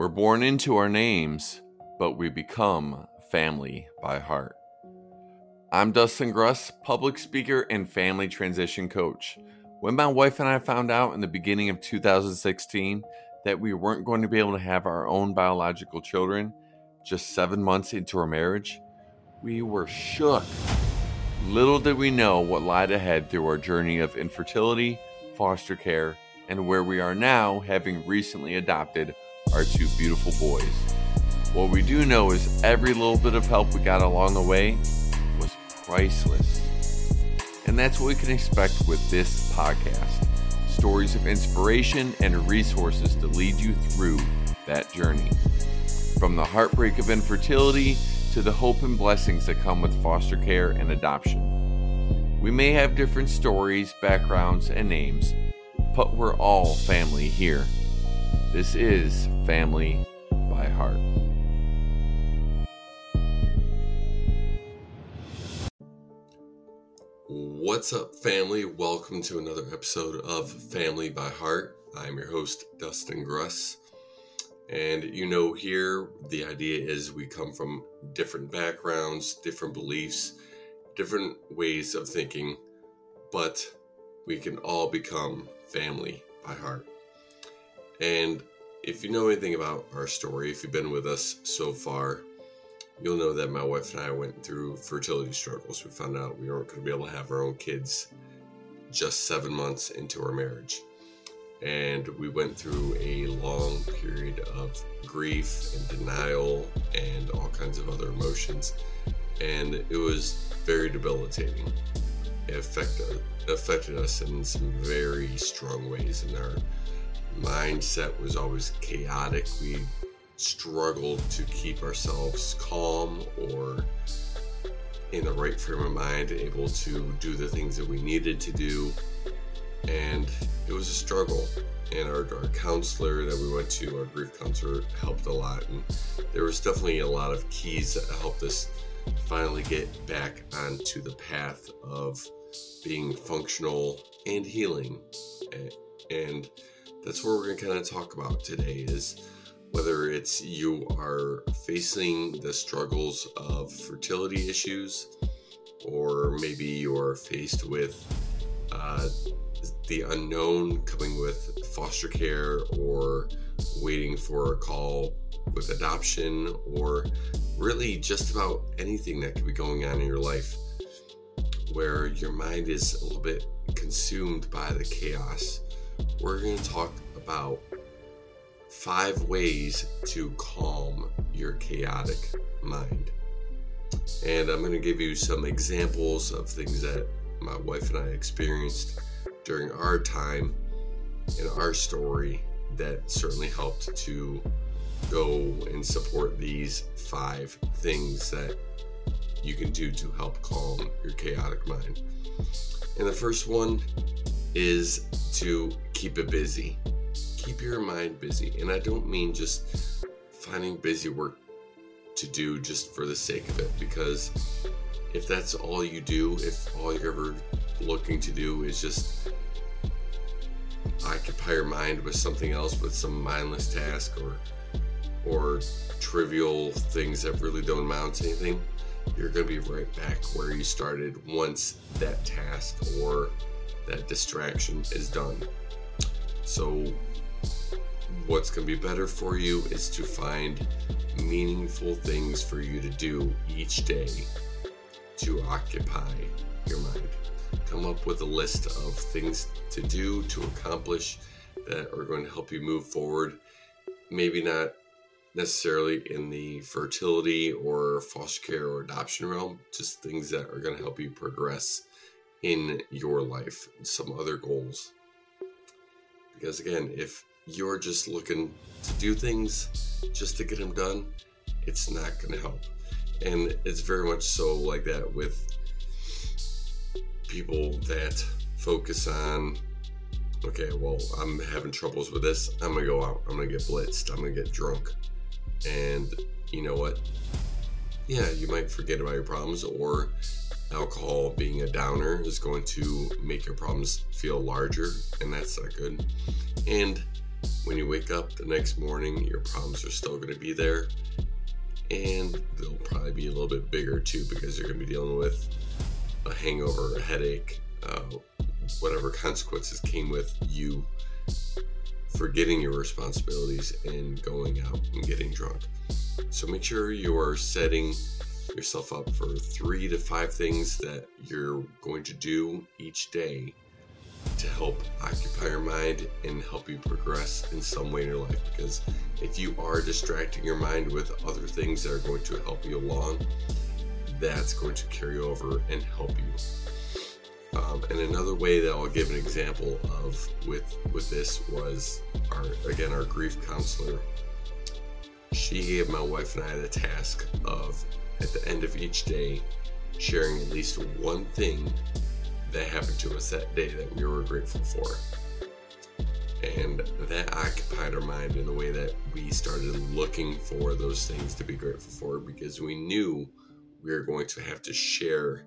We're born into our names, but we become family by heart. I'm Dustin Gruss, public speaker and family transition coach. When my wife and I found out in the beginning of 2016 that we weren't going to be able to have our own biological children just seven months into our marriage, we were shook. Little did we know what lied ahead through our journey of infertility, foster care, and where we are now, having recently adopted our two beautiful boys. What we do know is every little bit of help we got along the way was priceless. And that's what we can expect with this podcast stories of inspiration and resources to lead you through that journey. From the heartbreak of infertility to the hope and blessings that come with foster care and adoption. We may have different stories, backgrounds, and names, but we're all family here. This is Family by Heart. What's up, family? Welcome to another episode of Family by Heart. I'm your host, Dustin Gruss. And you know, here the idea is we come from different backgrounds, different beliefs, different ways of thinking, but we can all become family by heart. And if you know anything about our story, if you've been with us so far, you'll know that my wife and I went through fertility struggles. We found out we weren't going to be able to have our own kids just seven months into our marriage. And we went through a long period of grief and denial and all kinds of other emotions. And it was very debilitating. It affected, affected us in some very strong ways, in our mindset was always chaotic. We struggled to keep ourselves calm or in the right frame of mind, able to do the things that we needed to do. And it was a struggle. And our, our counselor that we went to, our grief counselor, helped a lot. And there was definitely a lot of keys that helped us finally get back onto the path of being functional and healing. And that's what we're going to kind of talk about today is whether it's you are facing the struggles of fertility issues or maybe you're faced with uh, the unknown coming with foster care or waiting for a call with adoption or really just about anything that could be going on in your life where your mind is a little bit consumed by the chaos we're going to talk about five ways to calm your chaotic mind. And I'm going to give you some examples of things that my wife and I experienced during our time in our story that certainly helped to go and support these five things that you can do to help calm your chaotic mind. And the first one is to keep it busy. Keep your mind busy. And I don't mean just finding busy work to do just for the sake of it, because if that's all you do, if all you're ever looking to do is just occupy your mind with something else, with some mindless task or or trivial things that really don't amount to anything, you're going to be right back where you started once that task or that distraction is done. So, what's going to be better for you is to find meaningful things for you to do each day to occupy your mind. Come up with a list of things to do, to accomplish that are going to help you move forward. Maybe not necessarily in the fertility or foster care or adoption realm, just things that are going to help you progress in your life, some other goals. Because again, if you're just looking to do things just to get them done, it's not going to help. And it's very much so like that with people that focus on okay, well, I'm having troubles with this. I'm going to go out. I'm going to get blitzed. I'm going to get drunk. And you know what? Yeah, you might forget about your problems or alcohol being a downer is going to make your problems feel larger, and that's not good. And when you wake up the next morning, your problems are still going to be there. And they'll probably be a little bit bigger too because you're going to be dealing with a hangover, a headache, uh, whatever consequences came with you forgetting your responsibilities and going out and getting drunk. So make sure you are setting yourself up for three to five things that you're going to do each day to help occupy your mind and help you progress in some way in your life. Because if you are distracting your mind with other things that are going to help you along, that's going to carry over and help you. Um, and another way that I'll give an example of with with this was our again our grief counselor. She gave my wife and I the task of at the end of each day sharing at least one thing that happened to us that day that we were grateful for. And that occupied our mind in a way that we started looking for those things to be grateful for because we knew we were going to have to share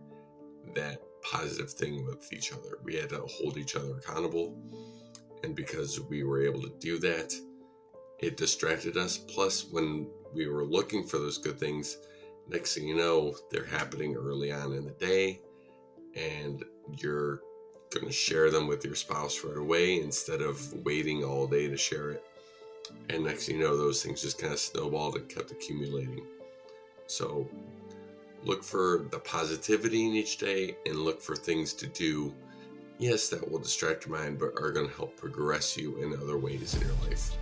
that positive thing with each other. We had to hold each other accountable. And because we were able to do that, it distracted us. Plus, when we were looking for those good things, next thing you know, they're happening early on in the day. And you're going to share them with your spouse right away instead of waiting all day to share it. And next thing you know, those things just kind of snowballed and kept accumulating. So look for the positivity in each day and look for things to do. Yes, that will distract your mind, but are going to help progress you in other ways in your life.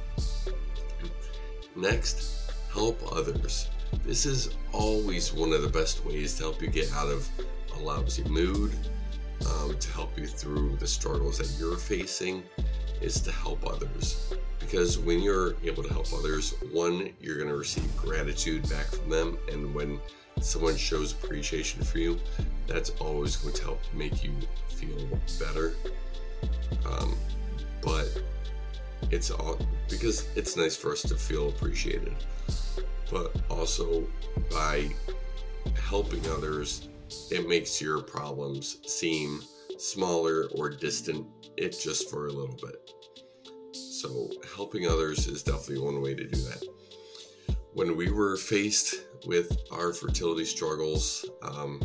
Next, help others. This is always one of the best ways to help you get out of a lousy mood, um, to help you through the struggles that you're facing is to help others. Because when you're able to help others, one, you're going to receive gratitude back from them. And when someone shows appreciation for you, that's always going to help make you feel better. Um, but it's all because it's nice for us to feel appreciated. But also by helping others, it makes your problems seem smaller or distant, it just for a little bit. So, helping others is definitely one way to do that. When we were faced with our fertility struggles, um,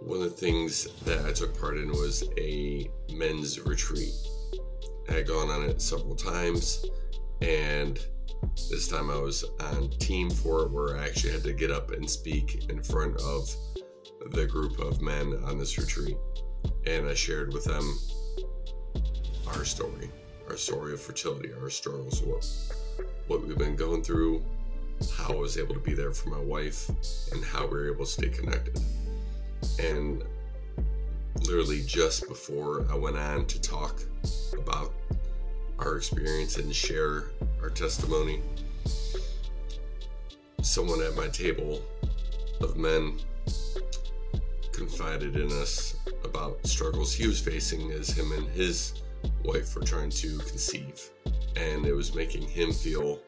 one of the things that I took part in was a men's retreat. I had gone on it several times, and this time I was on team for it where I actually had to get up and speak in front of the group of men on this retreat. And I shared with them our story, our story of fertility, our struggles, what, what we've been going through, how I was able to be there for my wife, and how we were able to stay connected. And literally just before I went on to talk about our experience and share our testimony. Someone at my table of men confided in us about struggles he was facing as him and his wife were trying to conceive. And it was making him feel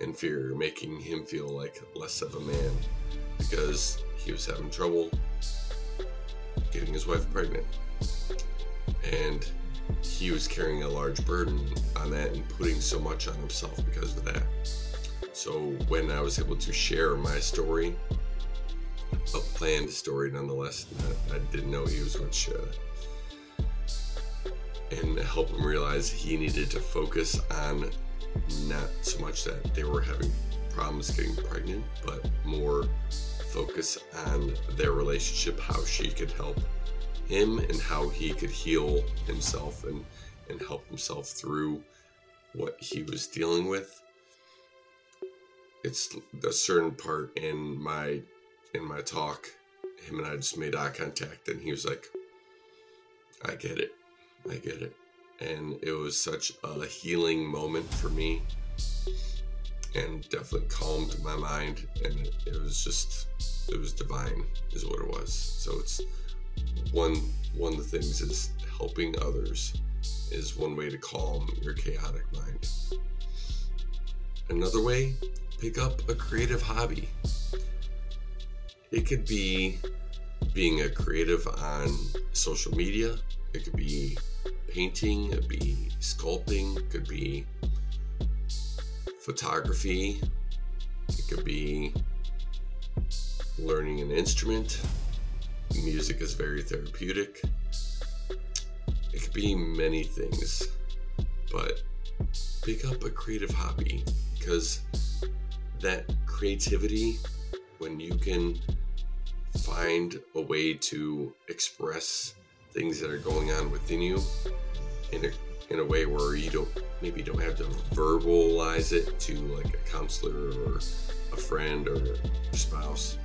inferior, making him feel like less of a man because he was having trouble getting his wife pregnant. And he was carrying a large burden on that and putting so much on himself because of that. So when I was able to share my story, a planned story nonetheless, I didn't know he was going to share and help him realize he needed to focus on not so much that they were having problems getting pregnant, but more focus on their relationship, how she could help him and how he could heal himself and, and help himself through what he was dealing with. It's a certain part in my in my talk, him and I just made eye contact and he was like, I get it. I get it. And it was such a healing moment for me and definitely calmed my mind and it, it was just it was divine is what it was. So it's one one of the things is helping others is one way to calm your chaotic mind. Another way, pick up a creative hobby. It could be being a creative on social media. It could be painting, it could be sculpting, it could be photography, it could be learning an instrument. Music is very therapeutic. It could be many things, but pick up a creative hobby because that creativity, when you can find a way to express things that are going on within you in a, in a way where you don't maybe don't have to verbalize it to like a counselor or a friend or spouse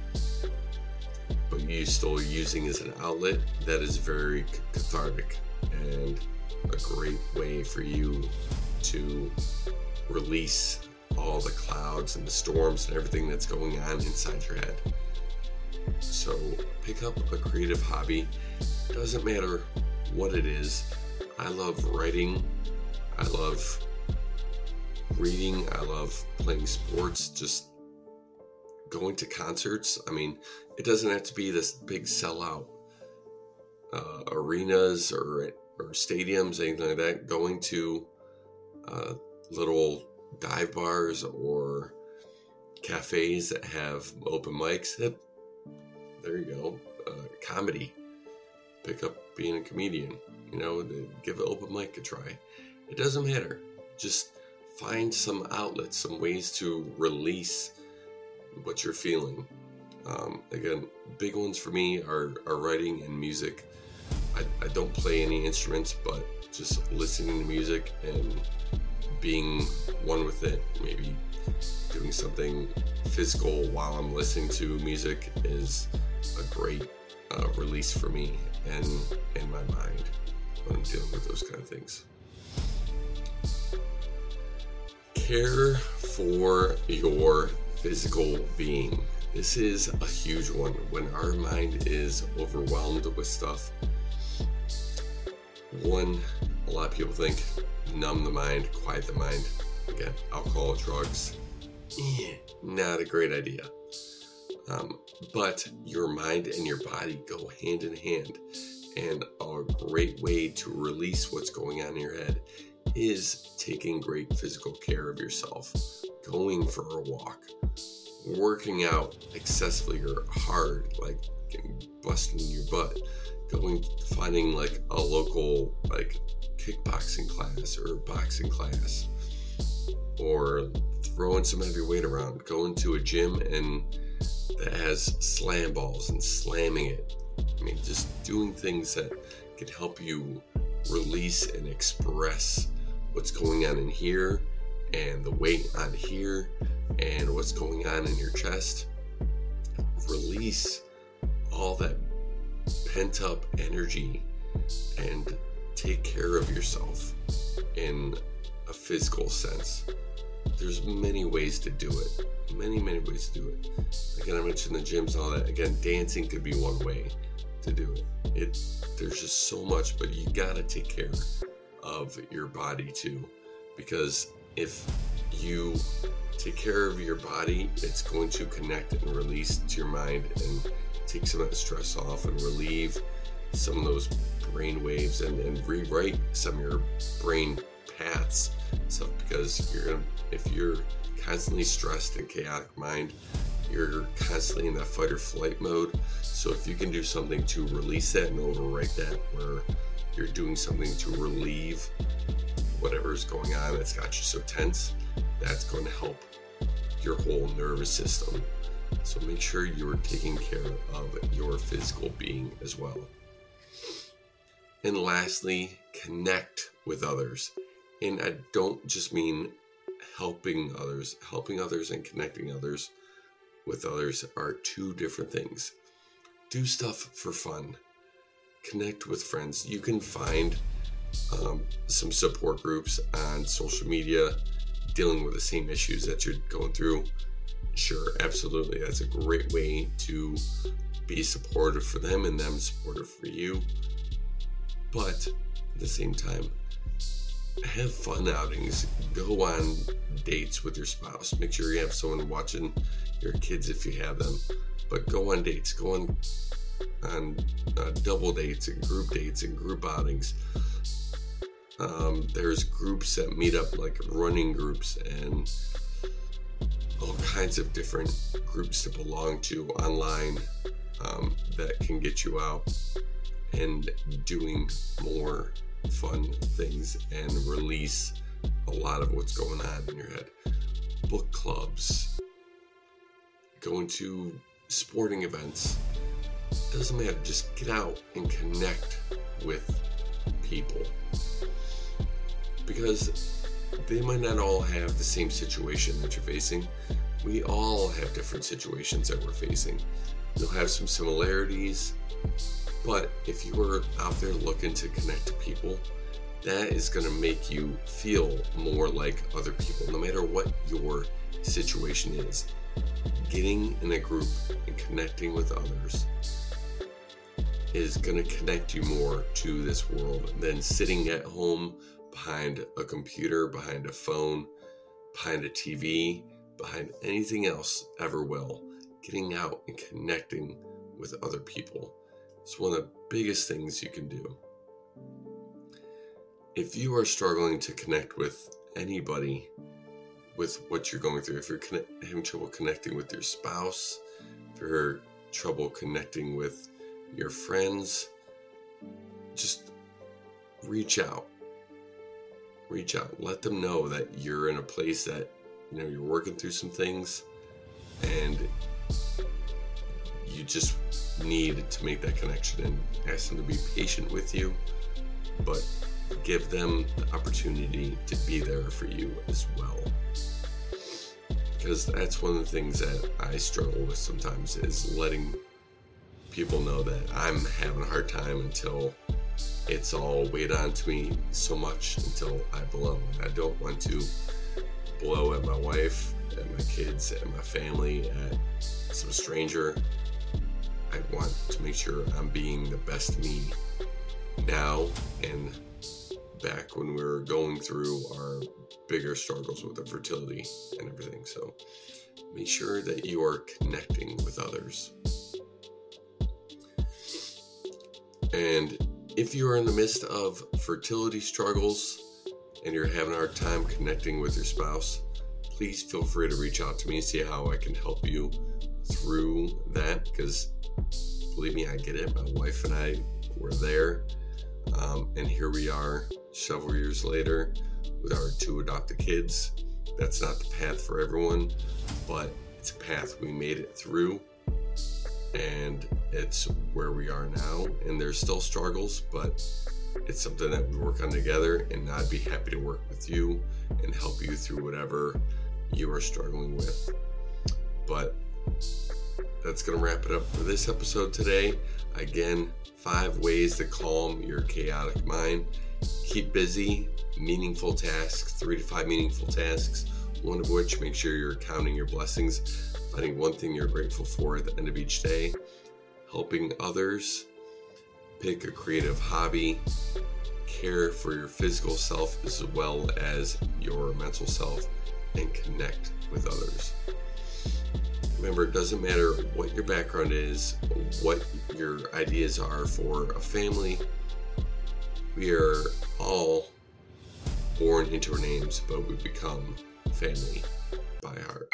you still using as an outlet that is very cathartic and a great way for you to release all the clouds and the storms and everything that's going on inside your head. So pick up a creative hobby. Doesn't matter what it is. I love writing. I love reading. I love playing sports. Just going to concerts. I mean, it doesn't have to be this big sellout uh, arenas or or stadiums, anything like that. Going to uh, little dive bars or cafes that have open mics. That, there you go. Uh, comedy. Pick up being a comedian. You know, give an open mic a try. It doesn't matter. Just find some outlets, some ways to release what you're feeling. Um, again, big ones for me are, are writing and music. I, I don't play any instruments, but just listening to music and being one with it, maybe doing something physical while I'm listening to music is a great uh, release for me and in my mind when I'm dealing with those kind of things. Care for your physical being. This is a huge one. When our mind is overwhelmed with stuff, one, a lot of people think numb the mind, quiet the mind. Again, alcohol, drugs, eh, not a great idea. Um, but your mind and your body go hand in hand. And a great way to release what's going on in your head is taking great physical care of yourself, going for a walk, working out excessively or hard, like busting your butt, going finding like a local like kickboxing class or boxing class or throwing some heavy weight around, going to a gym and that has slam balls and slamming it. I mean, just doing things that can help you release and express what's going on in here and the weight on here and what's going on in your chest. Release all that pent up energy and take care of yourself in a physical sense. There's many ways to do it. Many, many ways to do it. Again, I mentioned the gyms and all that. Again, dancing could be one way to do it. It there's just so much, but you gotta take care of your body too. Because if you take care of your body, it's going to connect and release to your mind and take some of that stress off and relieve some of those brain waves and, and rewrite some of your brain paths. So because you're gonna if you're constantly stressed and chaotic mind, you're constantly in that fight or flight mode. So if you can do something to release that and overwrite that, where you're doing something to relieve whatever's going on that's got you so tense, that's going to help your whole nervous system. So make sure you're taking care of your physical being as well. And lastly, connect with others. And I don't just mean helping others, helping others and connecting others with others are two different things. Do stuff for fun, connect with friends. You can find um, some support groups on social media dealing with the same issues that you're going through. Sure, absolutely. That's a great way to be supportive for them and them supportive for you. But at the same time, have fun outings. Go on dates with your spouse. Make sure you have someone watching your kids if you have them. But go on dates. Go on on uh, double dates and group dates and group outings. Um, there's groups that meet up, like running groups, and all kinds of different groups to belong to online um, that can get you out and doing more fun things and release a lot of what's going on in your head. Book clubs, going to sporting events, doesn't matter. Just get out and connect with people because they might not all have the same situation that you're facing. We all have different situations that we're facing. You'll have some similarities, but if you are out there looking to connect to people, that is going to make you feel more like other people, no matter what your situation is. Getting in a group and connecting with others is going to connect you more to this world than sitting at home behind a computer, behind a phone, behind a TV, behind anything else ever will. Getting out and connecting with other people is one of the biggest things you can do. If you are struggling to connect with anybody with what you're going through, if you're having trouble connecting with your spouse, if you're trouble connecting with your friends, just reach out. Reach out. Let them know that you're in a place that, you know, you're working through some things and you just need to make that connection and ask them to be patient with you, but give them the opportunity to be there for you as well. Because that's one of the things that I struggle with sometimes is letting people know that I'm having a hard time until it's all weighed onto me so much until I blow. I don't want to blow at my wife, at my kids, at my family, at some stranger. I want to make sure I'm being the best me now and back when we were going through our bigger struggles with the fertility and everything. So make sure that you are connecting with others. And if you are in the midst of fertility struggles and you're having a hard time connecting with your spouse, please feel free to reach out to me and see how I can help you through that. Because believe me, I get it. My wife and I were there. Um, and here we are several years later with our two adopted kids. That's not the path for everyone, but it's a path we made it through and it's where we are now. And there's still struggles, but it's something that we work on together. And I'd be happy to work with you and help you through whatever you are struggling with. But that's going to wrap it up for this episode today. Again, five ways to calm your chaotic mind. Keep busy, meaningful tasks, three to five meaningful tasks, one of which make sure you're counting your blessings finding one thing you're grateful for at the end of each day, helping others, pick a creative hobby, care for your physical self as well as your mental self, and connect with others. Remember, it doesn't matter what your background is, what your ideas are for a family. We are all born into our names, but we become family by heart.